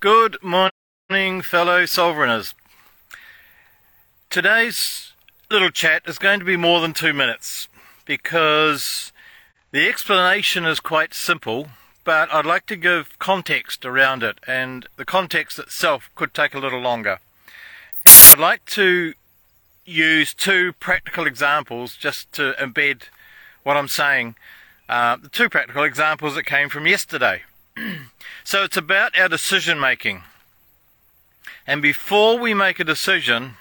Good morning, fellow sovereigners. Today's little chat is going to be more than two minutes because the explanation is quite simple, but I'd like to give context around it, and the context itself could take a little longer. And I'd like to use two practical examples just to embed what I'm saying. Uh, the two practical examples that came from yesterday. So it's about our decision making. And before we make a decision,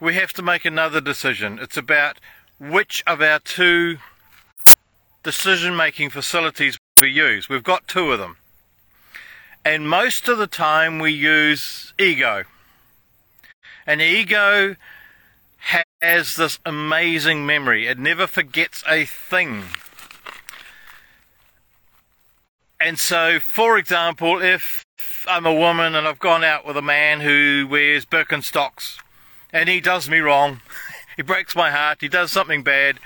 we have to make another decision. It's about which of our two decision making facilities we use. We've got two of them. And most of the time we use ego. And ego has this amazing memory. It never forgets a thing. And so, for example, if I'm a woman and I've gone out with a man who wears Birkenstocks and he does me wrong, he breaks my heart, he does something bad,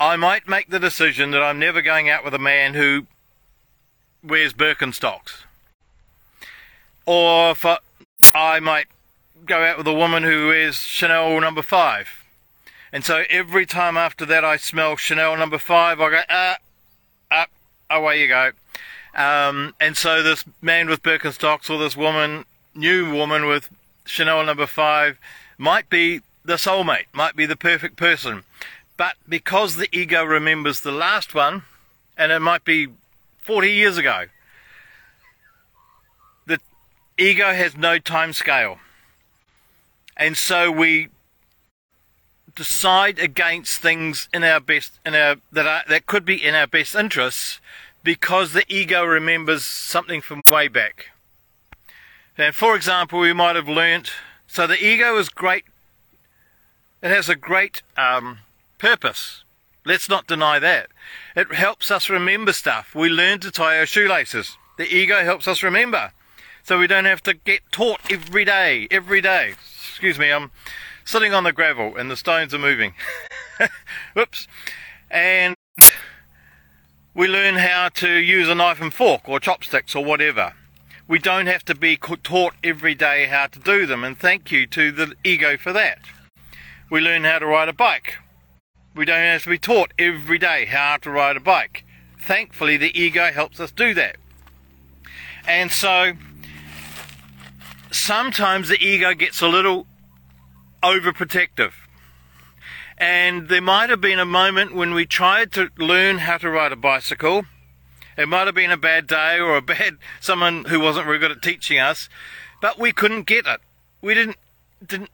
I might make the decision that I'm never going out with a man who wears Birkenstocks. Or I, I might go out with a woman who wears Chanel number five. And so every time after that I smell Chanel number five, I go, ah, up, away you go. Um, and so this man with Birkenstocks or this woman, new woman with Chanel number five, might be the soulmate, might be the perfect person. But because the ego remembers the last one, and it might be 40 years ago, the ego has no time scale. And so we decide against things in our best in our that are, that could be in our best interests because the ego remembers something from way back. And for example, we might have learnt so the ego is great. It has a great um, purpose. Let's not deny that. It helps us remember stuff. We learn to tie our shoelaces. The ego helps us remember. So we don't have to get taught every day, every day. Excuse me, I'm sitting on the gravel and the stones are moving. Whoops. And we learn how to use a knife and fork or chopsticks or whatever. We don't have to be taught every day how to do them, and thank you to the ego for that. We learn how to ride a bike. We don't have to be taught every day how to ride a bike. Thankfully, the ego helps us do that. And so, sometimes the ego gets a little overprotective. And there might have been a moment when we tried to learn how to ride a bicycle. It might have been a bad day or a bad someone who wasn't very good at teaching us, but we couldn't get it. We didn't didn't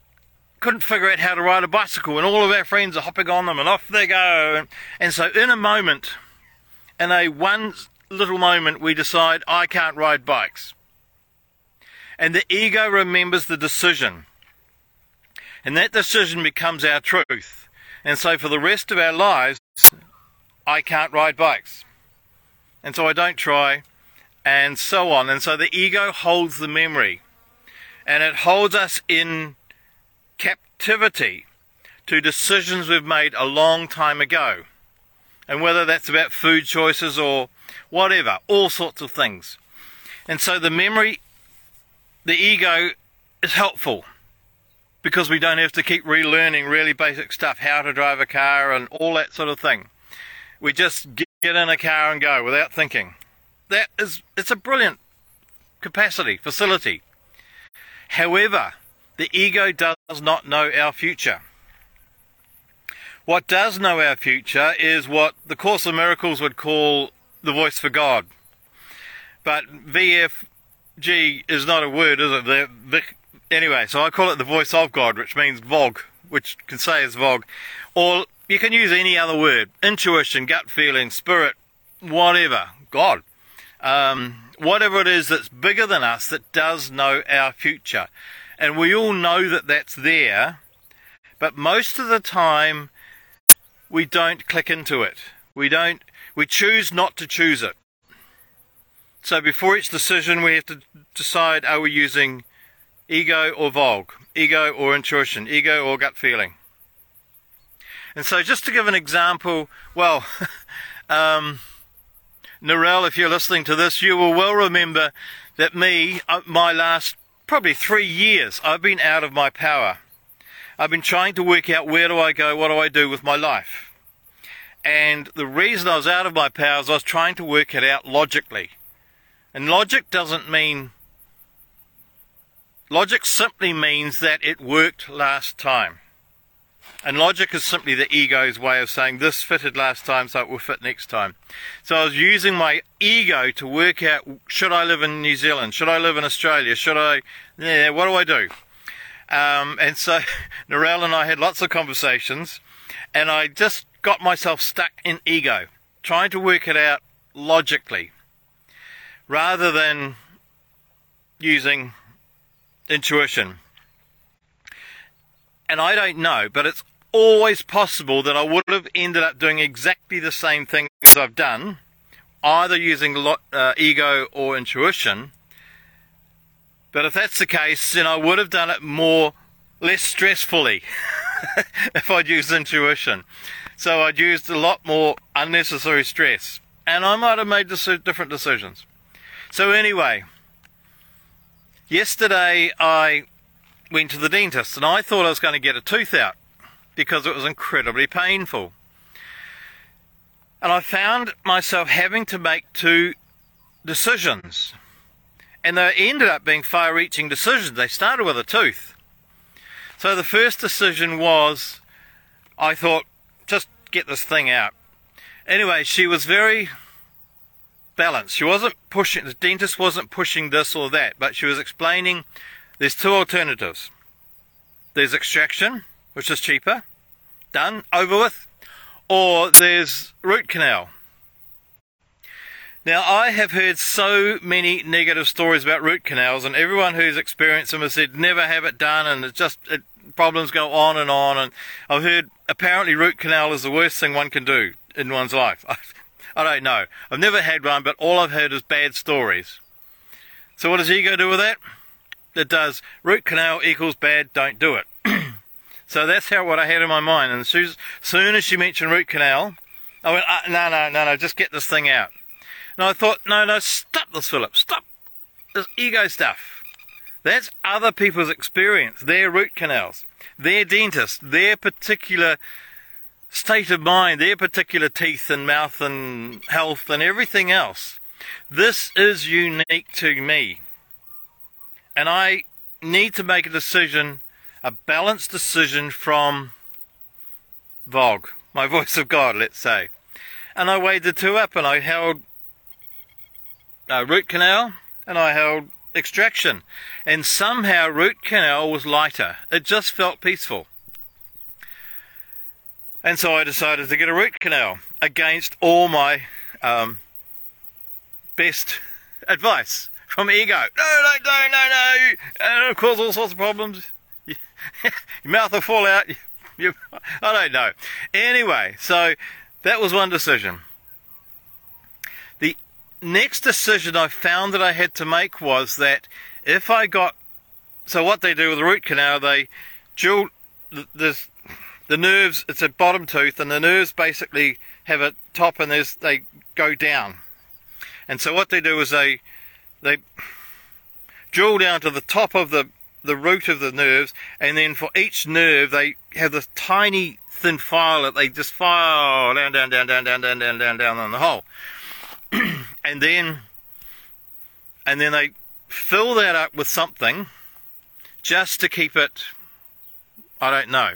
couldn't figure out how to ride a bicycle, and all of our friends are hopping on them, and off they go. And, and so, in a moment, in a one little moment, we decide I can't ride bikes, and the ego remembers the decision, and that decision becomes our truth. And so, for the rest of our lives, I can't ride bikes, and so I don't try, and so on. And so, the ego holds the memory, and it holds us in captivity to decisions we've made a long time ago. And whether that's about food choices or whatever, all sorts of things. And so the memory, the ego is helpful because we don't have to keep relearning really basic stuff, how to drive a car and all that sort of thing. We just get in a car and go without thinking. That is, it's a brilliant capacity, facility. However, the ego does not know our future. What does know our future is what the Course of Miracles would call the voice for God. But VFG is not a word, is it? Anyway, so I call it the voice of God, which means VOG, which can say is VOG. Or you can use any other word intuition, gut feeling, spirit, whatever. God. Um, whatever it is that's bigger than us that does know our future. And we all know that that's there, but most of the time we don't click into it. We don't, we choose not to choose it. So before each decision, we have to decide are we using ego or VOG, ego or intuition, ego or gut feeling. And so, just to give an example, well, um, Narelle, if you're listening to this, you will well remember that me, uh, my last probably three years, I've been out of my power. I've been trying to work out where do I go, what do I do with my life. And the reason I was out of my power is I was trying to work it out logically. And logic doesn't mean. Logic simply means that it worked last time. And logic is simply the ego's way of saying this fitted last time, so it will fit next time. So I was using my ego to work out should I live in New Zealand? Should I live in Australia? Should I. Yeah, what do I do? Um, and so Narelle and I had lots of conversations, and I just got myself stuck in ego, trying to work it out logically, rather than using intuition. And I don't know, but it's always possible that I would have ended up doing exactly the same thing as I've done, either using uh, ego or intuition, but if that's the case, then I would have done it more less stressfully if I'd used intuition. So I'd used a lot more unnecessary stress. And I might have made different decisions. So anyway, yesterday I went to the dentist and I thought I was going to get a tooth out because it was incredibly painful. And I found myself having to make two decisions and they ended up being far reaching decisions. They started with a tooth. So the first decision was I thought, just get this thing out. Anyway, she was very balanced. She wasn't pushing, the dentist wasn't pushing this or that, but she was explaining there's two alternatives. There's extraction, which is cheaper, done, over with, or there's root canal, now, I have heard so many negative stories about root canals, and everyone who's experienced them has said never have it done, and it's just it, problems go on and on. And I've heard apparently root canal is the worst thing one can do in one's life. I, don't know. I've never had one, but all I've heard is bad stories. So what does ego do with that? It does root canal equals bad, don't do it. so that's how what I had in my mind. And as soon as she mentioned root canal, I went, uh, no, no, no, no, just get this thing out. And I thought, no, no, stop this, Philip. Stop this ego stuff. That's other people's experience, their root canals, their dentist, their particular state of mind, their particular teeth and mouth and health and everything else. This is unique to me. And I need to make a decision, a balanced decision from VOG, my voice of God, let's say. And I weighed the two up and I held uh, root canal and I held extraction. And somehow root canal was lighter. It just felt peaceful. And so I decided to get a root canal against all my um, best advice from ego. No, no, no, no, no. And it'll cause all sorts of problems. Your mouth will fall out. I don't know. Anyway, so that was one decision The next decision I found that I had to make was that if I got so what they do with the root canal, they dual there's the nerves. It's a bottom tooth, and the nerves basically have a top, and there's they go down. And so what they do is they they drill down to the top of the the root of the nerves, and then for each nerve they have this tiny thin file that they just file down, down, down, down, down, down, down, down, down on the hole. and then and then they fill that up with something just to keep it I don't know.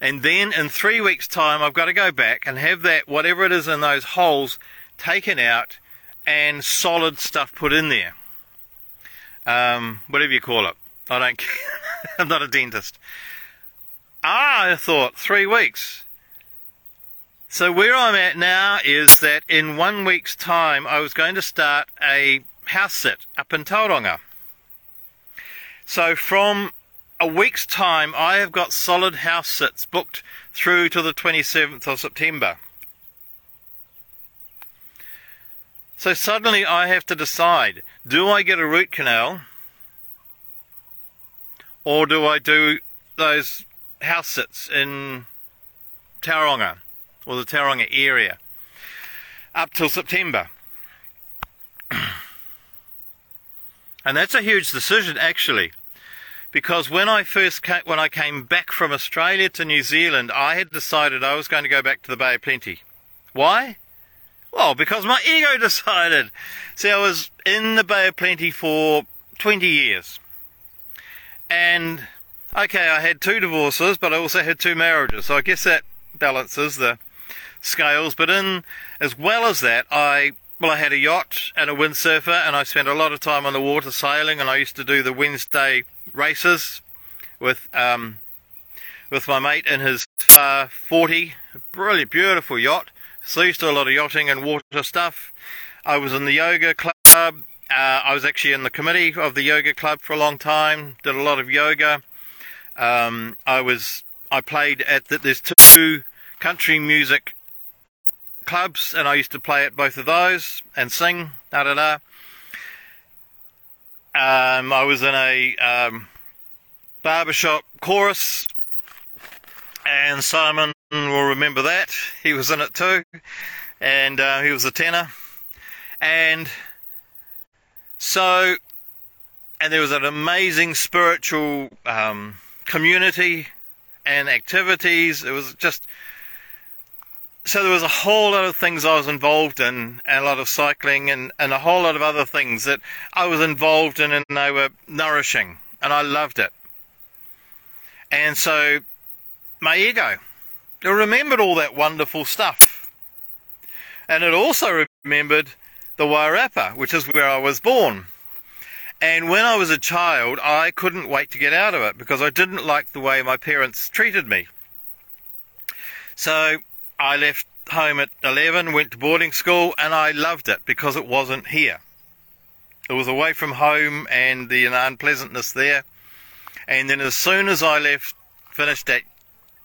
And then in three weeks' time I've got to go back and have that whatever it is in those holes taken out and solid stuff put in there. Um, whatever you call it. I don't care. I'm not a dentist. Ah, I thought three weeks. So where I'm at now is that in one week's time I was going to start a house sit up in Tauranga. So from a week's time I have got solid house sits booked through to the 27th of September. So suddenly I have to decide, do I get a root canal or do I do those house sits in Tauranga? or the Tauranga area up till September. and that's a huge decision, actually, because when I first came, when I came back from Australia to New Zealand, I had decided I was going to go back to the Bay of Plenty. Why? Well, because my ego decided. See, I was in the Bay of Plenty for 20 years. And, okay, I had two divorces, but I also had two marriages. So I guess that balances the scales. But in, as well as that, I, well, I had a yacht and a windsurfer, and I spent a lot of time on the water sailing, and I used to do the Wednesday races with, um, with my mate in his uh, 40, brilliant, beautiful yacht. So used to a lot of yachting and water stuff. I was in the yoga club. Uh, I was actually in the committee of the yoga club for a long time. Did a lot of yoga. Um, I was I played at the, there's two country music clubs, and I used to play at both of those and sing. Da da da. Um, I was in a um, barbershop chorus, and Simon will remember that. He was in it too, and uh, he was a tenor. And so, and there was an amazing spiritual um, community and activities. It was just so there was a whole lot of things I was involved in, and a lot of cycling, and, and a whole lot of other things that I was involved in, and they were nourishing, and I loved it. And so my ego remembered all that wonderful stuff. And it also remembered the Wairarapa, which is where I was born. And when I was a child, I couldn't wait to get out of it because I didn't like the way my parents treated me. So I left home at 11, went to boarding school, and I loved it because it wasn't here. It was away from home and the unpleasantness there. And then as soon as I left, finished that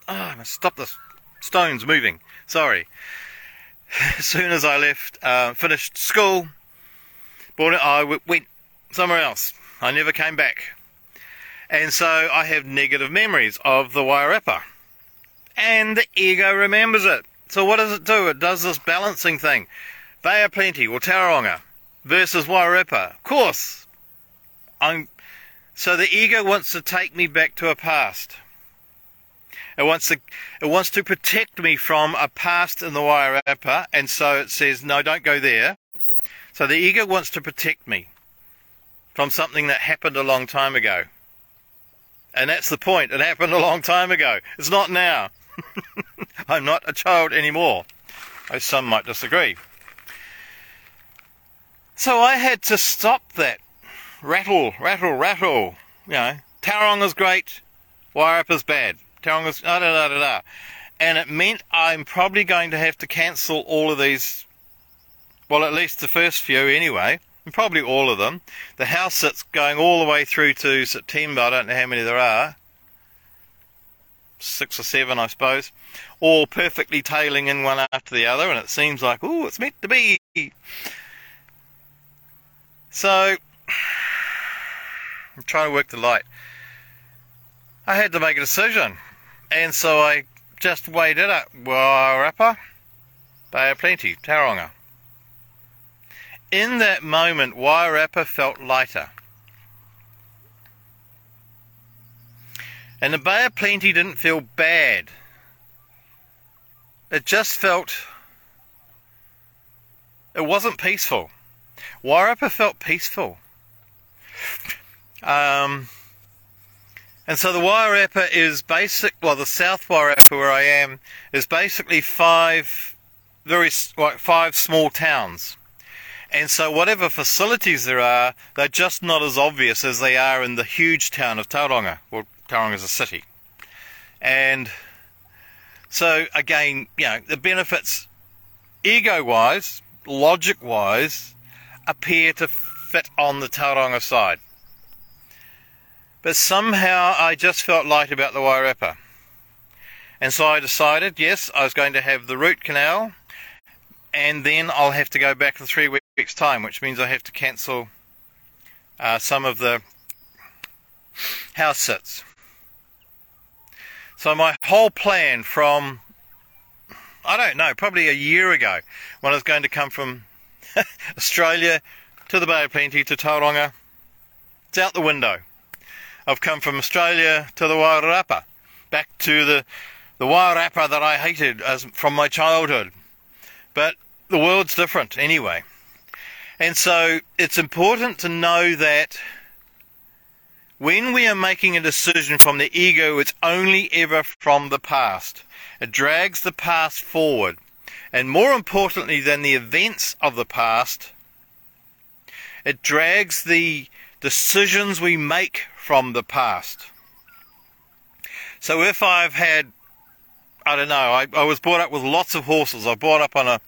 Oh, I must stop the stones moving. Sorry. As soon as I left, uh, finished school, it, I went somewhere else. I never came back. And so I have negative memories of the Wairarapa. And the ego remembers it. So what does it do? It does this balancing thing. Bay of Plenty or Tauranga versus Wairarapa. Of course. I'm so the ego wants to take me back to a past. It wants to it wants to protect me from a past in the Wairarapa, and so it says, no, don't go there. So the ego wants to protect me from something that happened a long time ago. And that's the point. It happened a long time ago. It's not now. I'm not a child anymore. Though some might disagree. So I had to stop that. Rattle, rattle, rattle. You know, Tauranga is great, Wairarapa's bad telling us da da da da da. And it meant I'm probably going to have to cancel all of these, well, at least the first few anyway, and probably all of them. The house that's going all the way through to September, I don't know how many there are, six or seven, I suppose, all perfectly tailing in one after the other, and it seems like, oh, it's meant to be. So, I'm trying to work the light. I had to make a decision. And so I just weighed it up. Wairarapa, Bay Plenty, Tauranga. In that moment, Wairarapa felt lighter. And the Bay of Plenty didn't feel bad. It just felt. It wasn't peaceful. Wairarapa felt peaceful. Um, and so the Wairarapa is basic, well, the South Wairarapa where I am is basically five, very, like five small towns. And so whatever facilities there are, they're just not as obvious as they are in the huge town of Tauranga. Well, Tauranga is a city. And so again, you know, the benefits, ego-wise, logic-wise, appear to fit on the Tauranga side. But somehow I just felt light about the Wairarapa. And so I decided, yes, I was going to have the root canal, and then I'll have to go back in three weeks' time, which means I have to cancel uh, some of the house sits. So my whole plan from, I don't know, probably a year ago, when I was going to come from Australia to the Bay of Plenty, to Tauranga. It's out the window. I've come from Australia to the Wairarapa, back to the, the Wairarapa that I hated as from my childhood. But the world's different anyway. And so it's important to know that when we are making a decision from the ego, it's only ever from the past. It drags the past forward. And more importantly than the events of the past, it drags the decisions we make from the past. So if I've had, I don't know, I, I was brought up with lots of horses. I brought up on a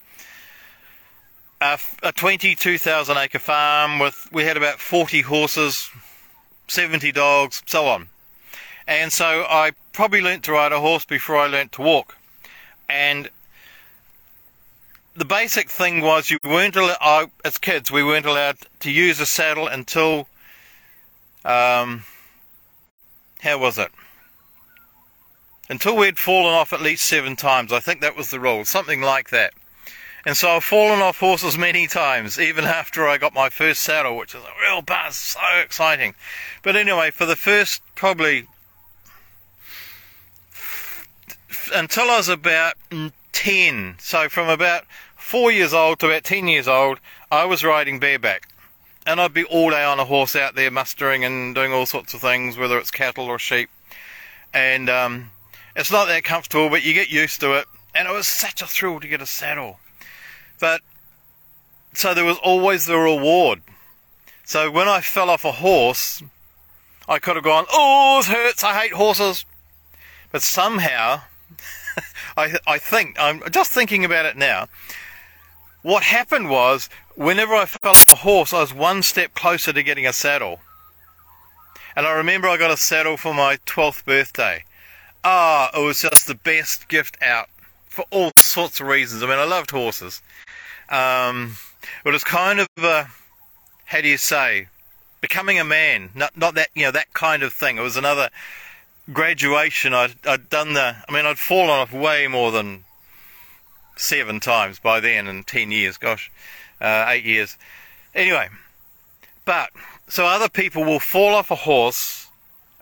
a, a 22,000 acre farm with we had about 40 horses, 70 dogs, so on. And so I probably learnt to ride a horse before I learnt to walk. And the basic thing was you weren't allowed, as kids, we weren't allowed to use a saddle until, um, how was it? Until we'd fallen off at least seven times. I think that was the rule, something like that. And so I've fallen off horses many times, even after I got my first saddle, which is a real buzz, so exciting. But anyway, for the first probably until I was about 10, so from about four years old to about 10 years old, I was riding bareback. And I'd be all day on a horse out there mustering and doing all sorts of things, whether it's cattle or sheep. And um, it's not that comfortable, but you get used to it. And it was such a thrill to get a saddle. But so there was always the reward. So when I fell off a horse, I could have gone, "Oh, it hurts! I hate horses." But somehow, I I think I'm just thinking about it now. What happened was, whenever I fell off a horse, I was one step closer to getting a saddle. And I remember I got a saddle for my 12th birthday. Ah, oh, it was just the best gift out for all sorts of reasons. I mean, I loved horses. Um, it was kind of a, how do you say, becoming a man. Not not that you know that kind of thing. It was another graduation. I'd I'd done the. I mean, I'd fallen off way more than seven times by then in ten years. Gosh, uh, eight years. Anyway, but so other people will fall off a horse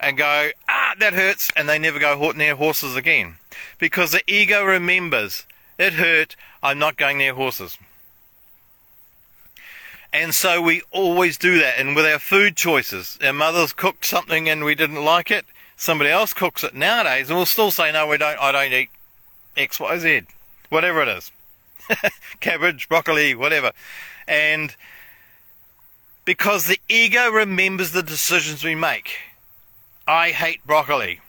and go, ah, that hurts, and they never go near horses again because the ego remembers it hurt. I'm not going near horses. And so we always do that. And with our food choices, our mothers cooked something and we didn't like it. Somebody else cooks it nowadays, and we'll still say, "No, we don't. I don't eat X, Y, Z, whatever it is, cabbage, broccoli, whatever." And because the ego remembers the decisions we make. I hate broccoli.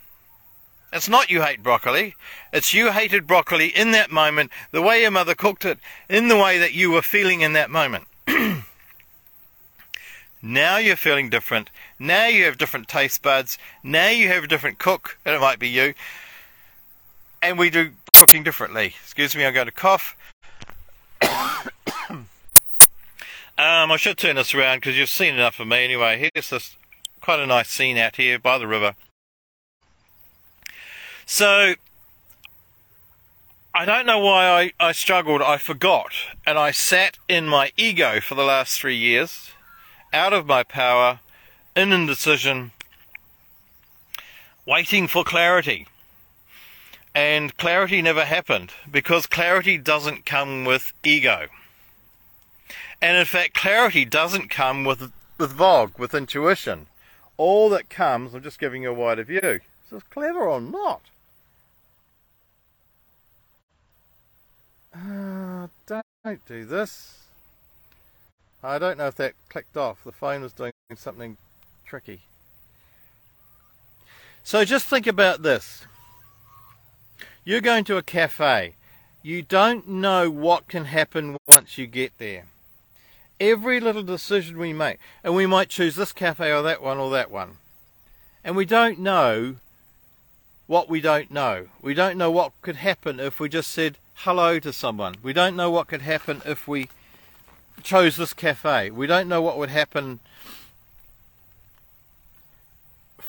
It's not you hate broccoli. It's you hated broccoli in that moment, the way your mother cooked it, in the way that you were feeling in that moment. Now you're feeling different. Now you have different taste buds. Now you have a different cook, and it might be you. And we do cooking differently. Excuse me, I'm going to cough. um, I should turn this around because you've seen enough of me anyway. Here's this quite a nice scene out here by the river. So, I don't know why I, I struggled. I forgot. And I sat in my ego for the last three years out of my power, in indecision, waiting for clarity. And clarity never happened because clarity doesn't come with ego. And in fact, clarity doesn't come with, with VOG, with intuition. All that comes, I'm just giving you a wider view. Is this clever or not? Uh, don't do this. I don't know if that clicked off. The phone was doing something tricky. So just think about this. You're going to a cafe. You don't know what can happen once you get there. Every little decision we make, and we might choose this cafe or that one or that one. And we don't know what we don't know. We don't know what could happen if we just said hello to someone. We don't know what could happen if we chose this cafe. We don't know what would happen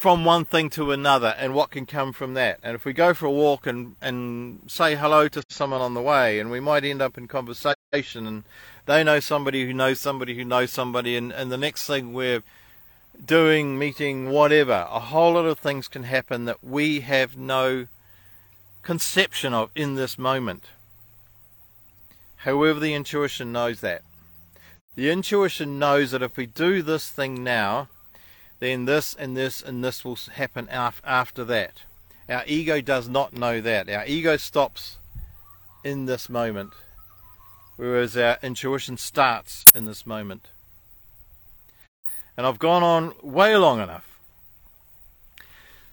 from one thing to another and what can come from that. And if we go for a walk and, and say hello to someone on the way, and we might end up in conversation, and they know somebody who knows somebody who knows somebody, and, and the next thing we're doing, meeting, whatever, a whole lot of things can happen that we have no conception of in this moment. However, the intuition knows that. The intuition knows that if we do this thing now, then this and this and this will happen after that. Our ego does not know that. Our ego stops in this moment, whereas our intuition starts in this moment. And I've gone on way long enough.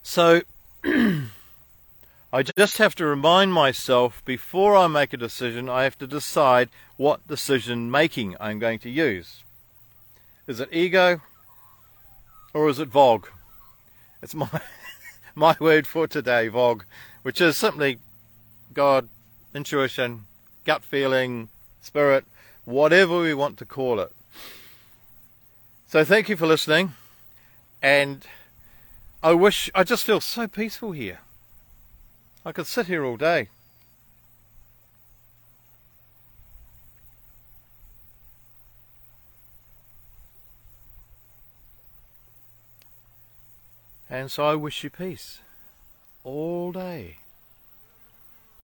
So, I just have to remind myself before I make a decision, I have to decide what decision making I'm going to use. Is it ego or is it VOG? It's my my word for today, VOG, which is simply God, intuition, gut feeling, spirit, whatever we want to call it. So thank you for listening, and I wish I just feel so peaceful here. I could sit here all day. And so I wish you peace all day.